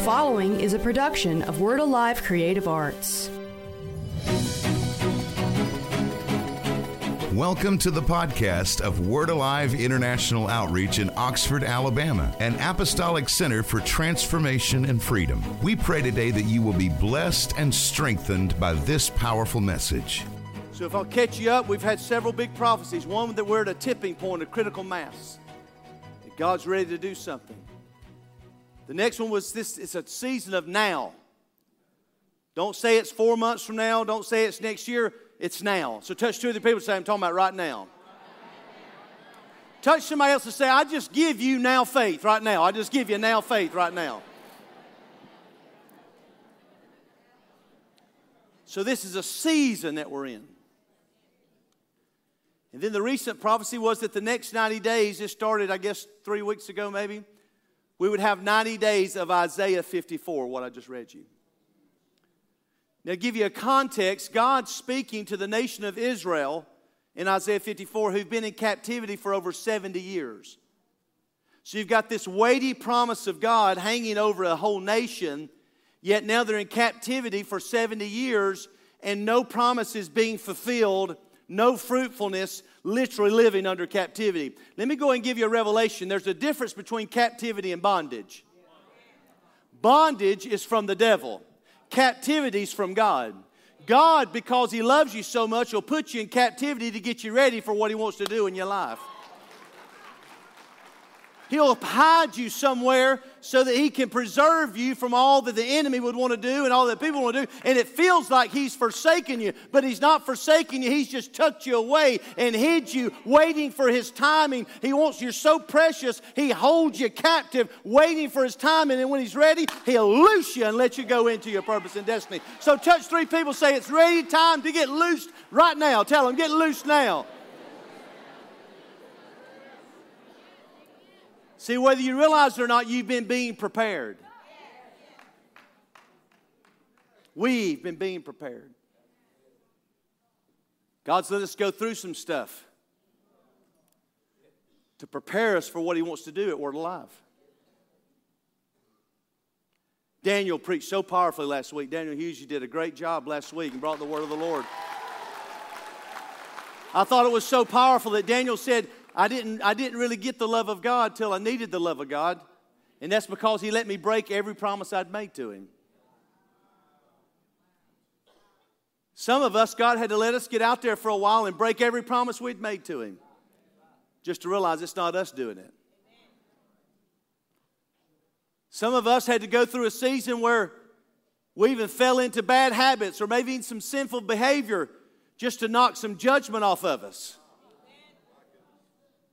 following is a production of Word Alive Creative Arts. Welcome to the podcast of Word Alive International Outreach in Oxford, Alabama, an apostolic center for transformation and freedom. We pray today that you will be blessed and strengthened by this powerful message. So, if I'll catch you up, we've had several big prophecies. One that we're at a tipping point, a critical mass. That God's ready to do something. The next one was this it's a season of now. Don't say it's four months from now. Don't say it's next year. It's now. So touch two other people and say, I'm talking about right now. Touch somebody else and say, I just give you now faith right now. I just give you now faith right now. So this is a season that we're in. And then the recent prophecy was that the next 90 days, it started, I guess, three weeks ago maybe we would have 90 days of Isaiah 54, what I just read you. Now, to give you a context, God's speaking to the nation of Israel in Isaiah 54 who've been in captivity for over 70 years. So you've got this weighty promise of God hanging over a whole nation, yet now they're in captivity for 70 years and no promise is being fulfilled, no fruitfulness, literally living under captivity. Let me go and give you a revelation. There's a difference between captivity and bondage. Bondage is from the devil, captivity is from God. God, because He loves you so much, will put you in captivity to get you ready for what He wants to do in your life. He'll hide you somewhere so that He can preserve you from all that the enemy would want to do and all that people want to do. And it feels like He's forsaken you, but He's not forsaken you. He's just tucked you away and hid you, waiting for His timing. He wants you so precious, He holds you captive, waiting for His timing. And when He's ready, He'll loose you and let you go into your purpose and destiny. So, touch three people, say, It's ready time to get loosed right now. Tell them, Get loose now. See, whether you realize it or not, you've been being prepared. We've been being prepared. God's let us go through some stuff to prepare us for what He wants to do at Word Alive. Daniel preached so powerfully last week. Daniel Hughes, you did a great job last week and brought the Word of the Lord. I thought it was so powerful that Daniel said, I didn't, I didn't really get the love of God till I needed the love of God. And that's because He let me break every promise I'd made to Him. Some of us, God had to let us get out there for a while and break every promise we'd made to Him just to realize it's not us doing it. Some of us had to go through a season where we even fell into bad habits or maybe even some sinful behavior just to knock some judgment off of us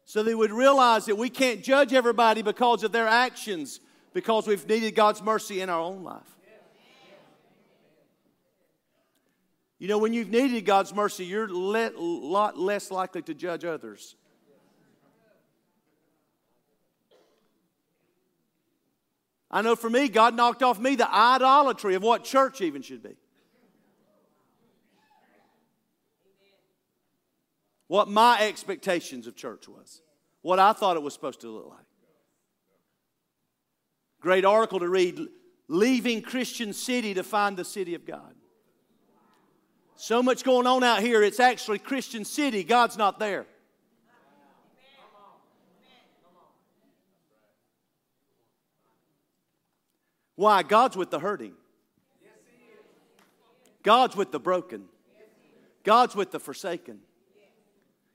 so they would realize that we can't judge everybody because of their actions, because we've needed God's mercy in our own life. You know, when you've needed God's mercy, you're a lot less likely to judge others. I know for me, God knocked off me the idolatry of what church even should be. What my expectations of church was, what I thought it was supposed to look like. Great article to read Leaving Christian City to Find the City of God. So much going on out here, it's actually Christian City. God's not there. Why? God's with the hurting. God's with the broken. God's with the forsaken.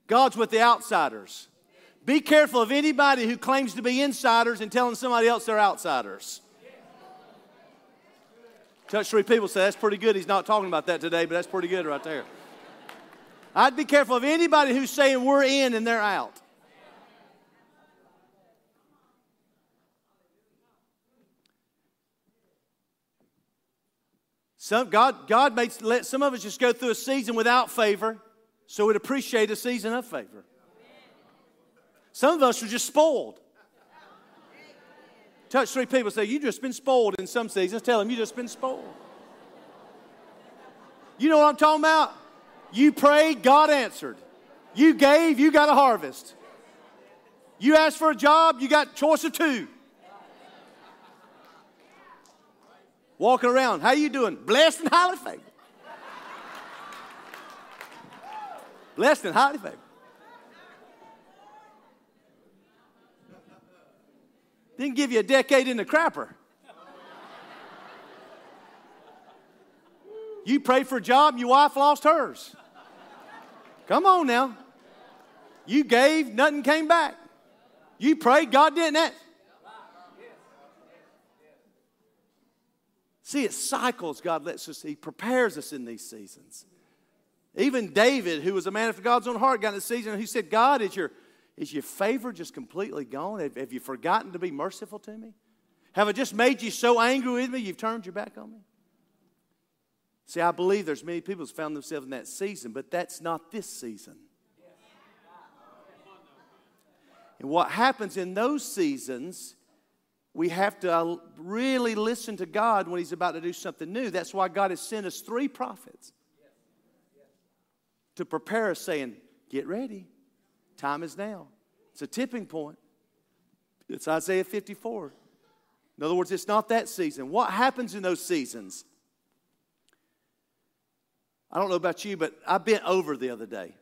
God's with the outsiders. Be careful of anybody who claims to be insiders and telling somebody else they're outsiders. Touch three people say, That's pretty good. He's not talking about that today, but that's pretty good right there. I'd be careful of anybody who's saying we're in and they're out. Some, God, God makes let some of us just go through a season without favor so we'd appreciate a season of favor. Some of us are just spoiled. Touch three people, say, You just been spoiled in some seasons. Tell them, You just been spoiled. You know what I'm talking about? You prayed, God answered. You gave, you got a harvest. You asked for a job, you got choice of two. Walking around, how you doing? Blessed and highly favored. Blessed and highly favored. Didn't give you a decade in the crapper. You prayed for a job, your wife lost hers. Come on now. You gave, nothing came back. You prayed, God didn't answer. See, it cycles God lets us, He prepares us in these seasons. Even David, who was a man after God's own heart, got in a season he said, God, is your, is your favor just completely gone? Have, have you forgotten to be merciful to me? Have I just made you so angry with me you've turned your back on me? See, I believe there's many people who've found themselves in that season, but that's not this season. And what happens in those seasons, we have to uh, really listen to God when He's about to do something new. That's why God has sent us three prophets to prepare us, saying, Get ready. Time is now. It's a tipping point. It's Isaiah 54. In other words, it's not that season. What happens in those seasons? I don't know about you, but I bent over the other day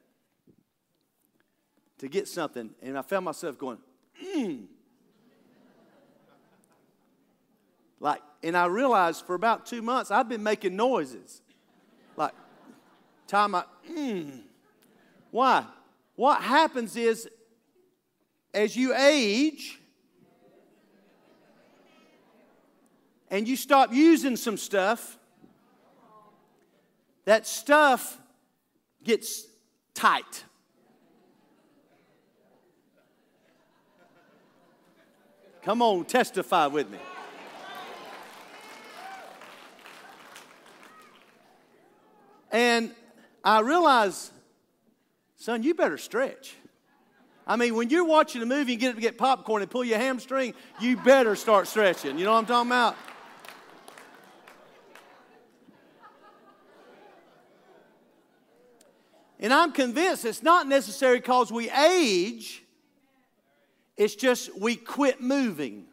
to get something, and I found myself going, mmm. Like, and I realized for about two months I've been making noises. Like, time I, mmm. Why? What happens is, as you age, and you stop using some stuff, that stuff gets tight. Come on, testify with me. And I realize, son, you better stretch. I mean, when you're watching a movie and get to get popcorn and pull your hamstring, you better start stretching. You know what I'm talking about? And I'm convinced it's not necessary because we age, it's just we quit moving.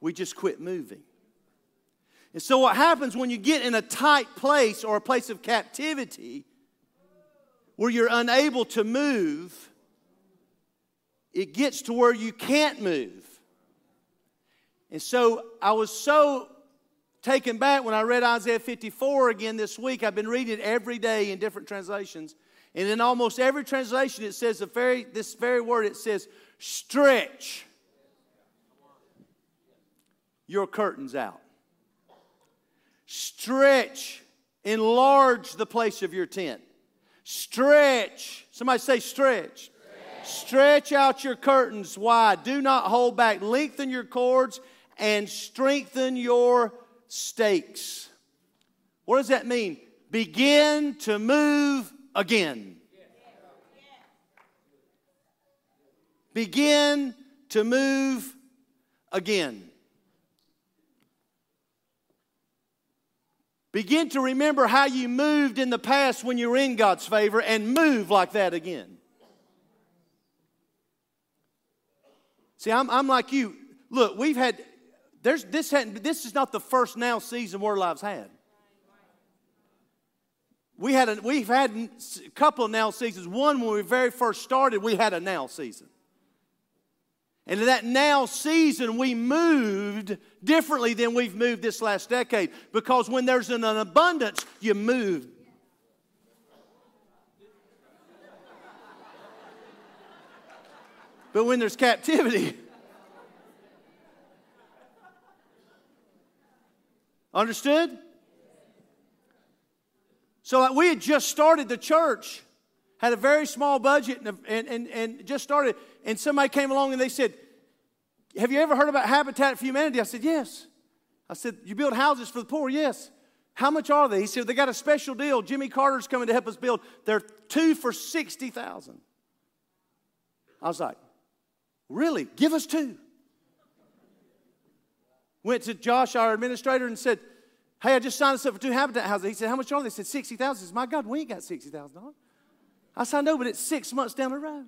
We just quit moving. And so, what happens when you get in a tight place or a place of captivity where you're unable to move, it gets to where you can't move. And so, I was so taken back when I read Isaiah 54 again this week. I've been reading it every day in different translations. And in almost every translation, it says the very, this very word it says, stretch your curtains out. Stretch, enlarge the place of your tent. Stretch, somebody say stretch. stretch. Stretch out your curtains wide. Do not hold back. Lengthen your cords and strengthen your stakes. What does that mean? Begin to move again. Begin to move again. Begin to remember how you moved in the past when you were in God's favor and move like that again. See, I'm, I'm like you. Look, we've had there's, this, hadn't, this is not the first now season Word Alive's had. We had a, we've had a couple of now seasons. One, when we very first started, we had a now season. And in that now season, we moved differently than we've moved this last decade because when there's an, an abundance, you move. But when there's captivity, Understood? So like we had just started the church, had a very small budget, and, and, and, and just started. And somebody came along and they said, Have you ever heard about Habitat for Humanity? I said, Yes. I said, You build houses for the poor? Yes. How much are they? He said, They got a special deal. Jimmy Carter's coming to help us build. They're two for 60,000. I was like, Really? Give us two. Went to Josh, our administrator, and said, Hey, I just signed us up for two habitat houses. He said, How much are they? They said, 60000 He said, My God, we ain't got $60,000. I said, I know, but it's six months down the road.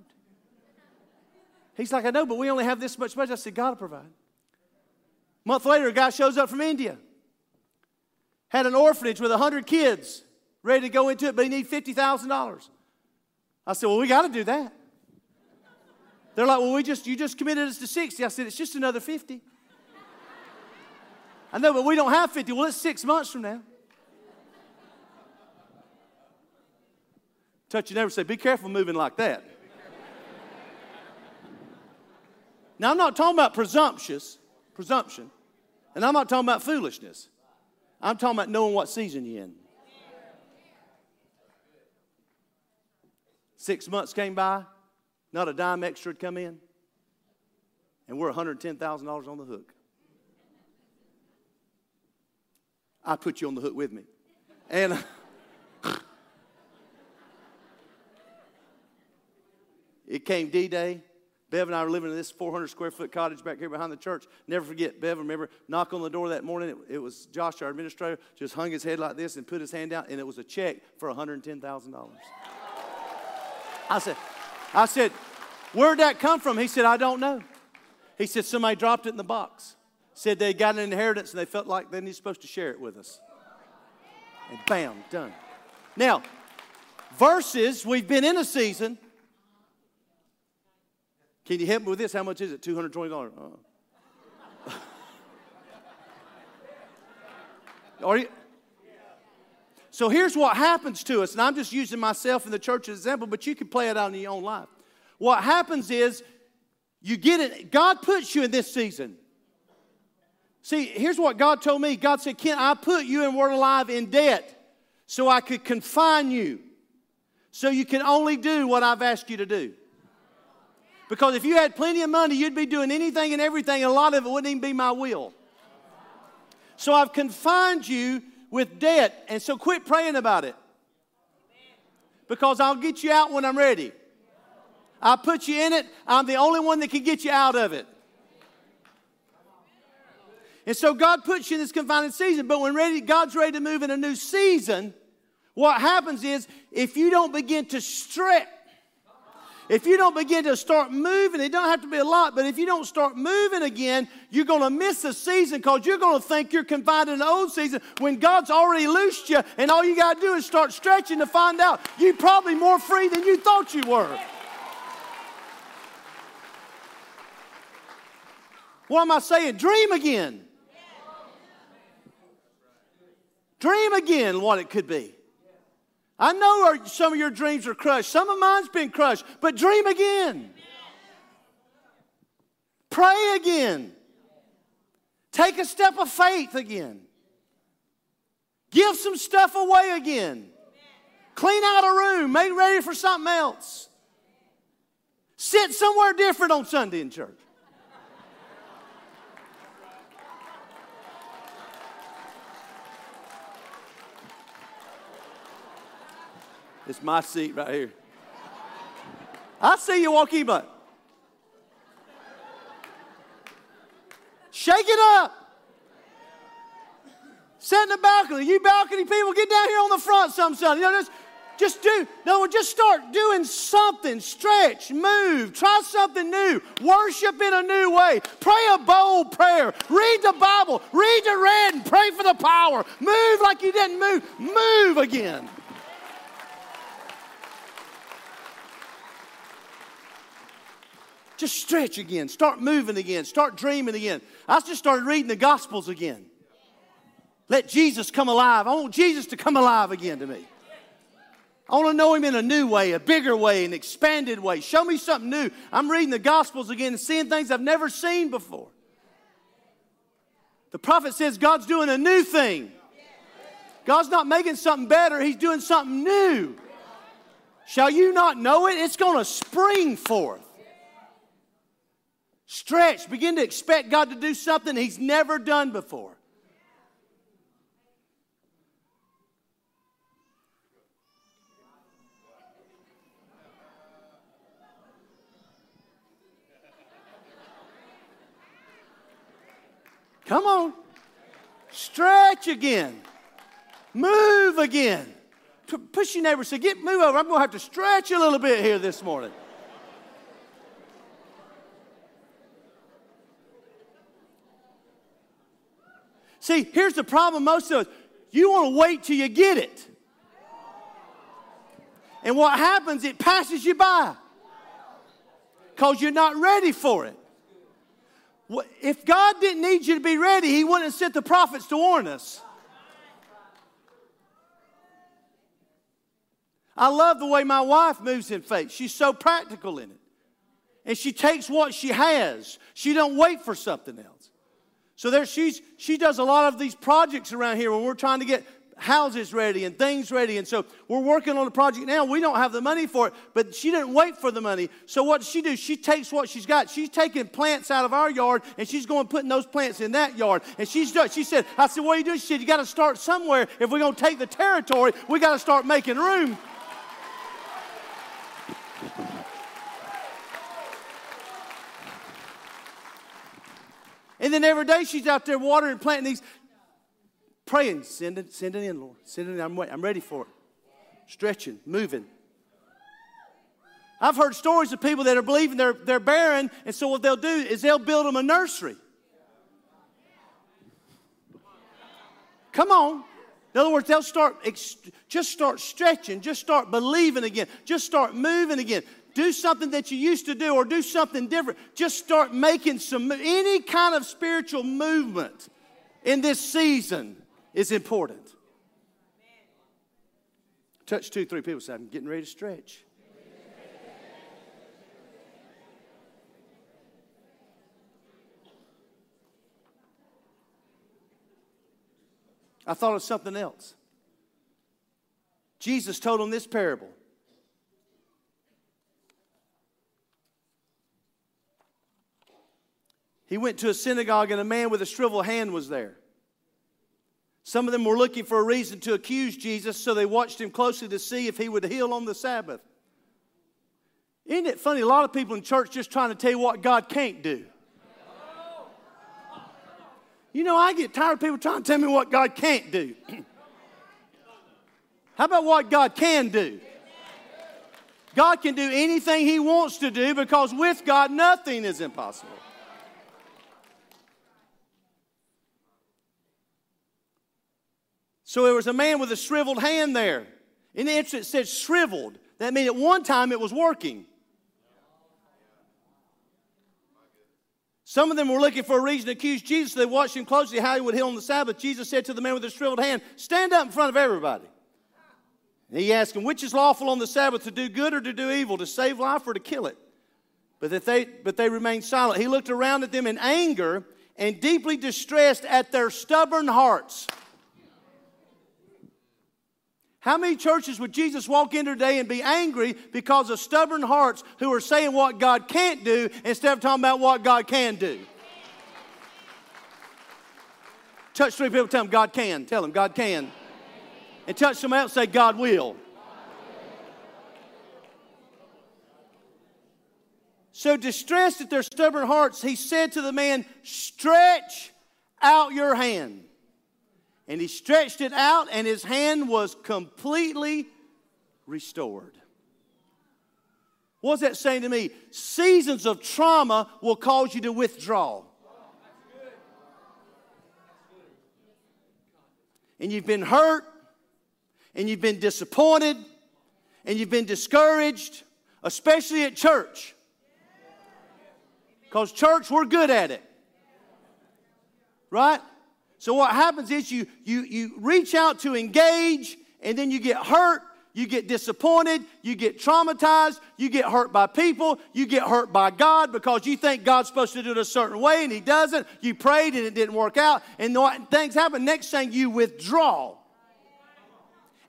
He's like, I know, but we only have this much budget. I said, God will provide. A month later, a guy shows up from India. Had an orphanage with 100 kids ready to go into it, but he needs $50,000. I said, Well, we got to do that. They're like, Well, we just, you just committed us to 60. I said, It's just another 50. I know, but we don't have 50. Well, it's six months from now. Touch your neighbor say, Be careful moving like that. now, I'm not talking about presumptuous, presumption, and I'm not talking about foolishness. I'm talking about knowing what season you're in. Six months came by, not a dime extra had come in, and we're $110,000 on the hook. I put you on the hook with me. And it came D Day. Bev and I were living in this 400 square foot cottage back here behind the church. Never forget, Bev, remember, knock on the door that morning. It, it, was Josh, our administrator, just hung his head like this and put his hand out, and it was a check for $110,000. I said, I said, where'd that come from? He said, I don't know. He said, somebody dropped it in the box. Said they got an inheritance and they felt like they were supposed to share it with us. And bam, done. Now, verses, we've been in a season can you help me with this? How much is it? $220. Uh. Are you? So here's what happens to us, and I'm just using myself in the church as an example, but you can play it out in your own life. What happens is you get it, God puts you in this season. See, here's what God told me God said, Ken, I put you in Word Alive in debt so I could confine you, so you can only do what I've asked you to do. Because if you had plenty of money, you'd be doing anything and everything, and a lot of it wouldn't even be my will. So I've confined you with debt, and so quit praying about it. Because I'll get you out when I'm ready. I put you in it, I'm the only one that can get you out of it. And so God puts you in this confining season, but when ready, God's ready to move in a new season, what happens is if you don't begin to stretch if you don't begin to start moving, it don't have to be a lot, but if you don't start moving again, you're going to miss a season because you're going to think you're confined in the old season when God's already loosed you, and all you got to do is start stretching to find out you're probably more free than you thought you were. What am I saying? Dream again. Dream again what it could be. I know some of your dreams are crushed. Some of mine's been crushed, but dream again. Pray again. Take a step of faith again. Give some stuff away again. Clean out a room. Make ready for something else. Sit somewhere different on Sunday in church. It's my seat right here. I see you in, shake it up. Sit in the balcony. You balcony people, get down here on the front some Sunday. You know, just, just do, no, just start doing something. Stretch, move, try something new. Worship in a new way. Pray a bold prayer. Read the Bible. Read the red and pray for the power. Move like you didn't move. Move again. Just stretch again. Start moving again. Start dreaming again. I just started reading the Gospels again. Let Jesus come alive. I want Jesus to come alive again to me. I want to know him in a new way, a bigger way, an expanded way. Show me something new. I'm reading the Gospels again and seeing things I've never seen before. The prophet says God's doing a new thing. God's not making something better, He's doing something new. Shall you not know it? It's going to spring forth. Stretch. Begin to expect God to do something He's never done before. Come on. Stretch again. Move again. Push your neighbor. Say, get move over. I'm going to have to stretch a little bit here this morning. See, here's the problem most of us you want to wait till you get it. And what happens, it passes you by because you're not ready for it. If God didn't need you to be ready, He wouldn't have sent the prophets to warn us. I love the way my wife moves in faith. She's so practical in it. And she takes what she has. She don't wait for something else. So there she's she does a lot of these projects around here when we're trying to get houses ready and things ready. And so we're working on a project now. We don't have the money for it, but she didn't wait for the money. So what does she do? She takes what she's got. She's taking plants out of our yard and she's going putting those plants in that yard. And she's done. She said, I said, what are you doing? She said, you got to start somewhere. If we're going to take the territory, we got to start making room. And then every day she's out there watering planting these, praying, send it, send it in, Lord. Send it in. I'm, I'm ready for it. Stretching, moving. I've heard stories of people that are believing they're, they're barren, and so what they'll do is they'll build them a nursery. Come on. In other words, they'll start, just start stretching, just start believing again, just start moving again do something that you used to do or do something different. Just start making some, any kind of spiritual movement in this season is important. Touch two, three people say, I'm getting ready to stretch. I thought of something else. Jesus told them this parable. He went to a synagogue and a man with a shriveled hand was there. Some of them were looking for a reason to accuse Jesus, so they watched him closely to see if he would heal on the Sabbath. Isn't it funny? A lot of people in church just trying to tell you what God can't do. You know, I get tired of people trying to tell me what God can't do. How about what God can do? God can do anything He wants to do because with God, nothing is impossible. So there was a man with a shriveled hand there. In the instant, it said shriveled. That means at one time it was working. Some of them were looking for a reason to accuse Jesus. They watched him closely how he would heal on the Sabbath. Jesus said to the man with the shriveled hand, Stand up in front of everybody. And he asked him, Which is lawful on the Sabbath, to do good or to do evil, to save life or to kill it? But, that they, but they remained silent. He looked around at them in anger and deeply distressed at their stubborn hearts. How many churches would Jesus walk in today and be angry because of stubborn hearts who are saying what God can't do instead of talking about what God can do? Touch three people, tell them God can. Tell them God can. And touch someone else, say God will. So, distressed at their stubborn hearts, he said to the man, Stretch out your hand. And he stretched it out, and his hand was completely restored. What's that saying to me? Seasons of trauma will cause you to withdraw. And you've been hurt, and you've been disappointed, and you've been discouraged, especially at church. Because church, we're good at it. Right? So what happens is you, you, you reach out to engage, and then you get hurt, you get disappointed, you get traumatized, you get hurt by people, you get hurt by God because you think God's supposed to do it a certain way and He doesn't. You prayed and it didn't work out, and things happen. Next thing, you withdraw.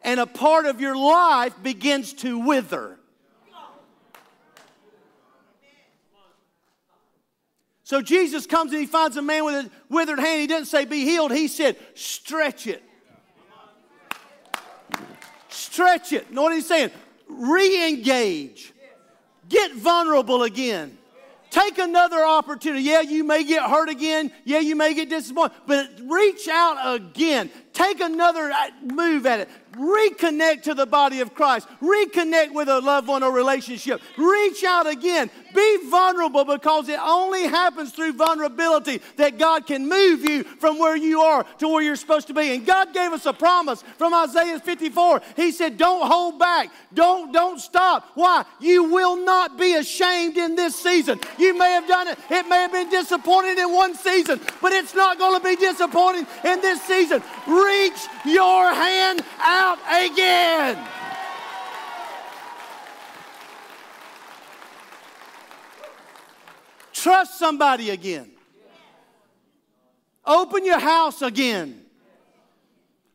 And a part of your life begins to wither. So Jesus comes and he finds a man with a withered hand. He didn't say, Be healed. He said, Stretch it. Stretch it. Know what he's saying? Re engage. Get vulnerable again. Take another opportunity. Yeah, you may get hurt again. Yeah, you may get disappointed. But reach out again. Take another uh, move at it. Reconnect to the body of Christ. Reconnect with a loved one or relationship. Reach out again. Be vulnerable because it only happens through vulnerability that God can move you from where you are to where you're supposed to be. And God gave us a promise from Isaiah 54. He said, Don't hold back. Don't, don't stop. Why? You will not be ashamed in this season. You may have done it. It may have been disappointing in one season, but it's not going to be disappointing in this season. Reach your hand out again. Trust somebody again. Open your house again.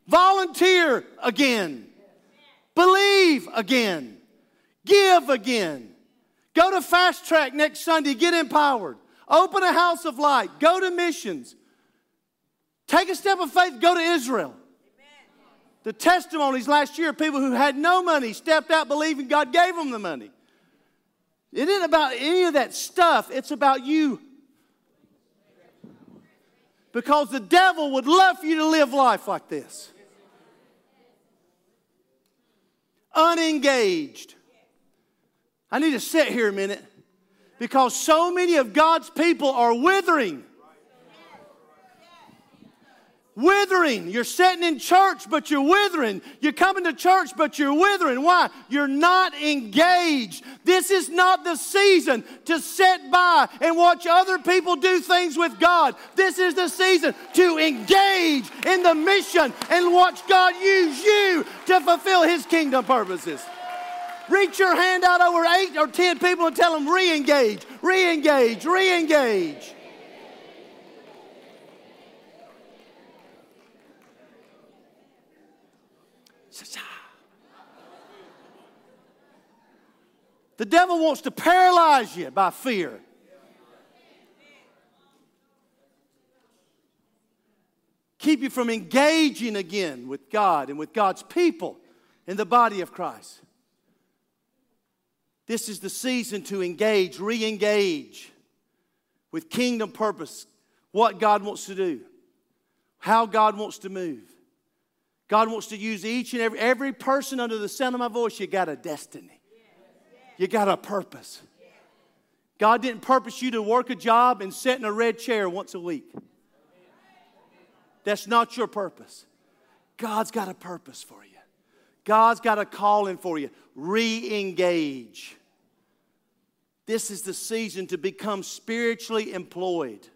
Volunteer again. Believe again. Give again. Go to Fast Track next Sunday. Get empowered. Open a house of light. Go to missions. Take a step of faith. Go to Israel. The testimonies last year, people who had no money stepped out believing God gave them the money. It isn't about any of that stuff, it's about you. Because the devil would love for you to live life like this unengaged. I need to sit here a minute because so many of God's people are withering. Withering. You're sitting in church, but you're withering. You're coming to church, but you're withering. Why? You're not engaged. This is not the season to sit by and watch other people do things with God. This is the season to engage in the mission and watch God use you to fulfill His kingdom purposes. Reach your hand out over eight or ten people and tell them re engage, re engage, re engage. The devil wants to paralyze you by fear. Keep you from engaging again with God and with God's people in the body of Christ. This is the season to engage, re engage with kingdom purpose, what God wants to do, how God wants to move. God wants to use each and every, every person under the sound of my voice. You got a destiny, you got a purpose. God didn't purpose you to work a job and sit in a red chair once a week. That's not your purpose. God's got a purpose for you. God's got a calling for you. Re engage. This is the season to become spiritually employed.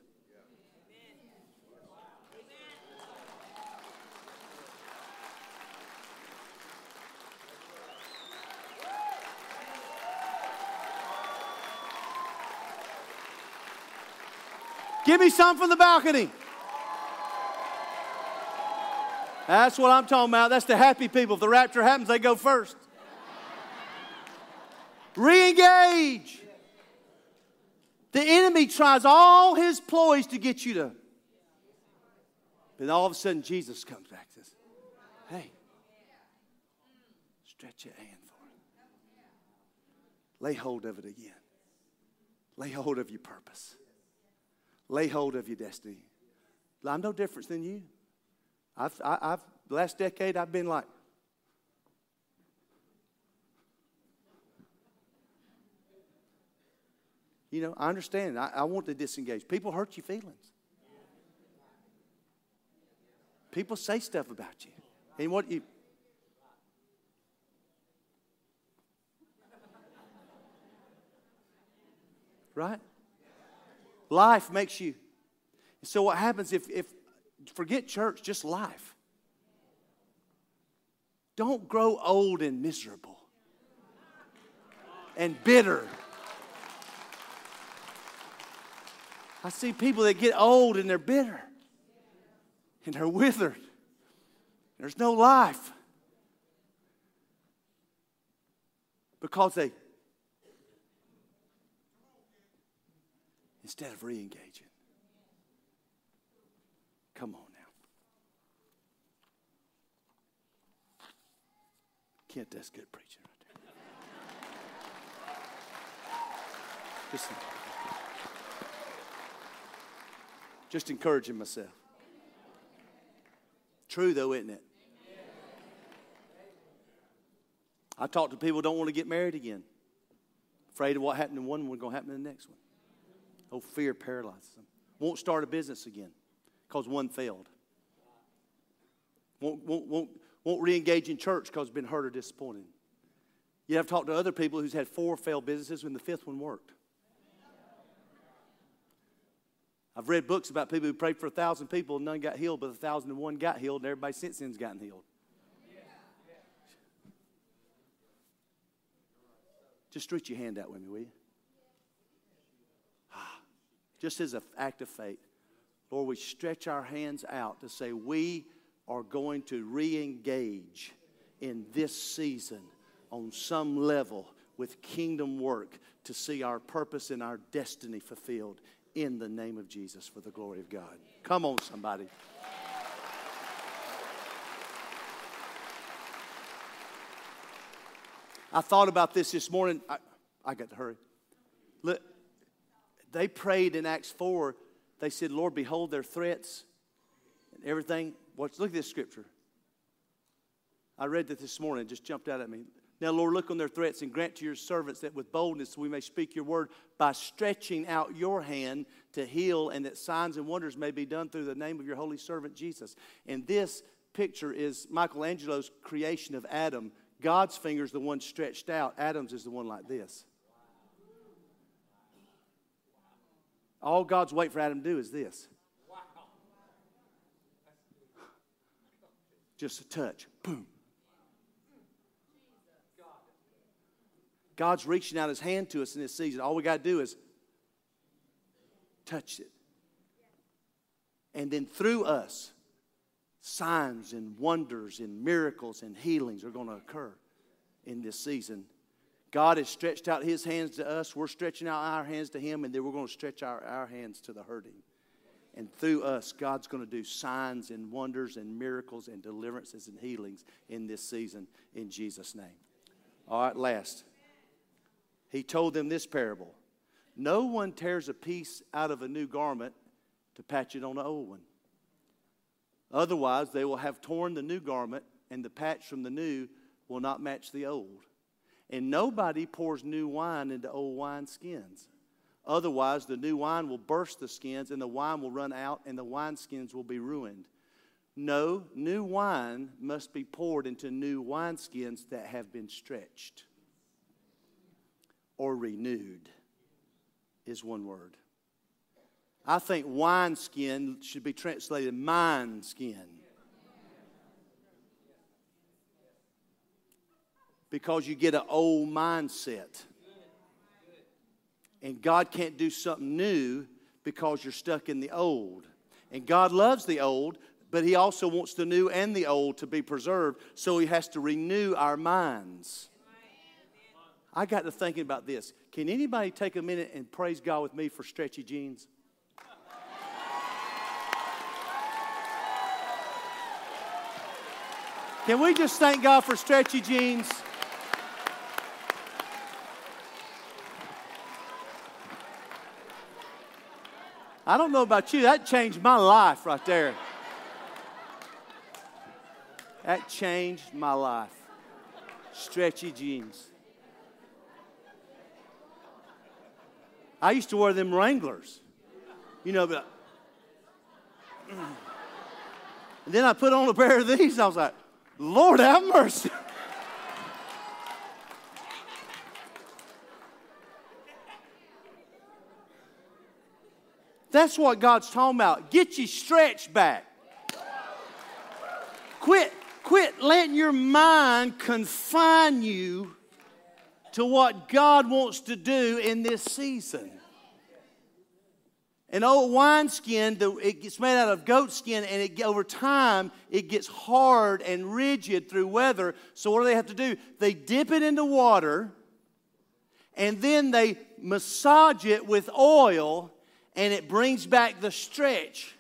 Give me some from the balcony. That's what I'm talking about. That's the happy people. If the rapture happens, they go first. Re engage. The enemy tries all his ploys to get you to. But all of a sudden, Jesus comes back and says, Hey, stretch your hand for it. Lay hold of it again. Lay hold of your purpose. Lay hold of your destiny. I'm no different than you. I've, I, have last decade, I've been like, you know, I understand. I, I want to disengage. People hurt your feelings. People say stuff about you. And what you, right? Life makes you. So what happens if, if forget church, just life. Don't grow old and miserable and bitter. I see people that get old and they're bitter and they're withered. There's no life because they, instead of re engaging, Come on now. Ken, that's good preaching right there. Just, just encouraging myself. true, though, isn't it? I talk to people who don't want to get married again. Afraid of what happened in one one going to happen in the next one. Oh, fear paralyzes them. Won't start a business again because one failed. Won't, won't, won't, won't re engage in church because been hurt or disappointed. You have talked to other people who's had four failed businesses when the fifth one worked. I've read books about people who prayed for a thousand people and none got healed, but a thousand and one got healed, and everybody since then's gotten healed. Just stretch your hand out with me, will you? Just as an act of faith. Lord, we stretch our hands out to say we are going to re engage in this season on some level with kingdom work to see our purpose and our destiny fulfilled in the name of Jesus for the glory of God. Come on, somebody. I thought about this this morning. I, I got to hurry. Look, they prayed in Acts 4. They said, Lord, behold their threats and everything. Watch, look at this scripture. I read that this morning, it just jumped out at me. Now, Lord, look on their threats and grant to your servants that with boldness we may speak your word by stretching out your hand to heal, and that signs and wonders may be done through the name of your holy servant Jesus. And this picture is Michelangelo's creation of Adam. God's finger is the one stretched out, Adam's is the one like this. All God's waiting for Adam to do is this. Just a touch. Boom. God's reaching out his hand to us in this season. All we got to do is touch it. And then through us, signs and wonders and miracles and healings are going to occur in this season. God has stretched out his hands to us. We're stretching out our hands to him, and then we're going to stretch our, our hands to the hurting. And through us, God's going to do signs and wonders and miracles and deliverances and healings in this season in Jesus' name. All right, last he told them this parable No one tears a piece out of a new garment to patch it on an old one. Otherwise, they will have torn the new garment, and the patch from the new will not match the old. And nobody pours new wine into old wine skins. Otherwise, the new wine will burst the skins, and the wine will run out, and the wineskins will be ruined. No, new wine must be poured into new wineskins that have been stretched or renewed is one word. I think wineskin should be translated mind skin. Because you get an old mindset. And God can't do something new because you're stuck in the old. And God loves the old, but He also wants the new and the old to be preserved, so He has to renew our minds. I got to thinking about this. Can anybody take a minute and praise God with me for stretchy jeans? Can we just thank God for stretchy jeans? I don't know about you, that changed my life right there. That changed my life. Stretchy jeans. I used to wear them Wranglers, you know, but. And then I put on a pair of these, and I was like, Lord have mercy. That's what God's talking about. Get you stretched back. Quit, quit letting your mind confine you to what God wants to do in this season. An old wineskin, it gets made out of goat skin, and it, over time, it gets hard and rigid through weather. So, what do they have to do? They dip it into water, and then they massage it with oil, and it brings back the stretch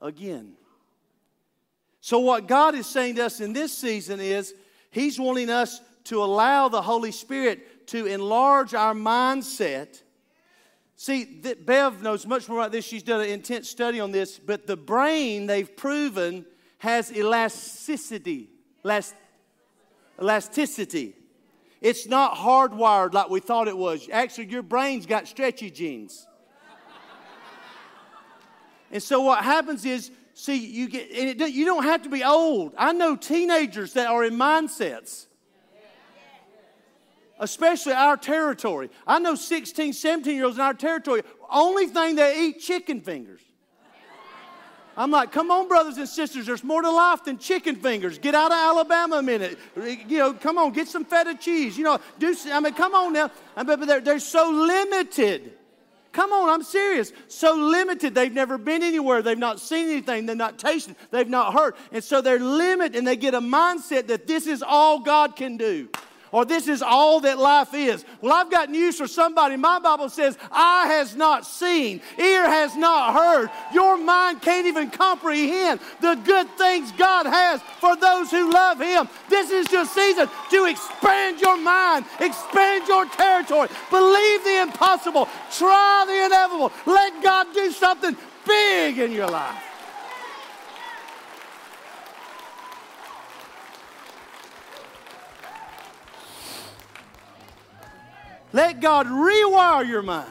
again. So, what God is saying to us in this season is He's wanting us to allow the Holy Spirit to enlarge our mindset. See, Bev knows much more about this. She's done an intense study on this, but the brain, they've proven, has elasticity. Elast- elasticity. It's not hardwired like we thought it was. Actually, your brain's got stretchy genes. And so what happens is, see, you get, and it, you don't have to be old. I know teenagers that are in mindsets especially our territory. I know 16, 17 year olds in our territory, only thing they eat chicken fingers. I'm like, come on, brothers and sisters, there's more to life than chicken fingers. Get out of Alabama a minute. You know, come on, get some feta cheese. You know, do, I mean, come on now. But they're, they're so limited. Come on, I'm serious. So limited. They've never been anywhere. They've not seen anything. They've not tasted. They've not heard. And so they're limited and they get a mindset that this is all God can do or this is all that life is. Well, I've got news for somebody. My Bible says, eye has not seen, ear has not heard, your mind can't even comprehend the good things God has for those who love Him. This is your season to expand your mind, expand your territory, believe the impossible, try the inevitable, let God do something big in your life. Let God rewire your mind.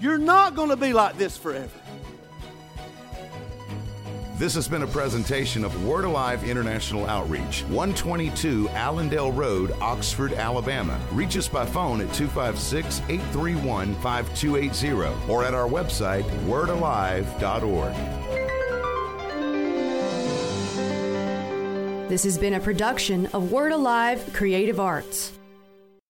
You're not going to be like this forever. This has been a presentation of Word Alive International Outreach, 122 Allendale Road, Oxford, Alabama. Reach us by phone at 256 831 5280 or at our website, wordalive.org. This has been a production of Word Alive Creative Arts.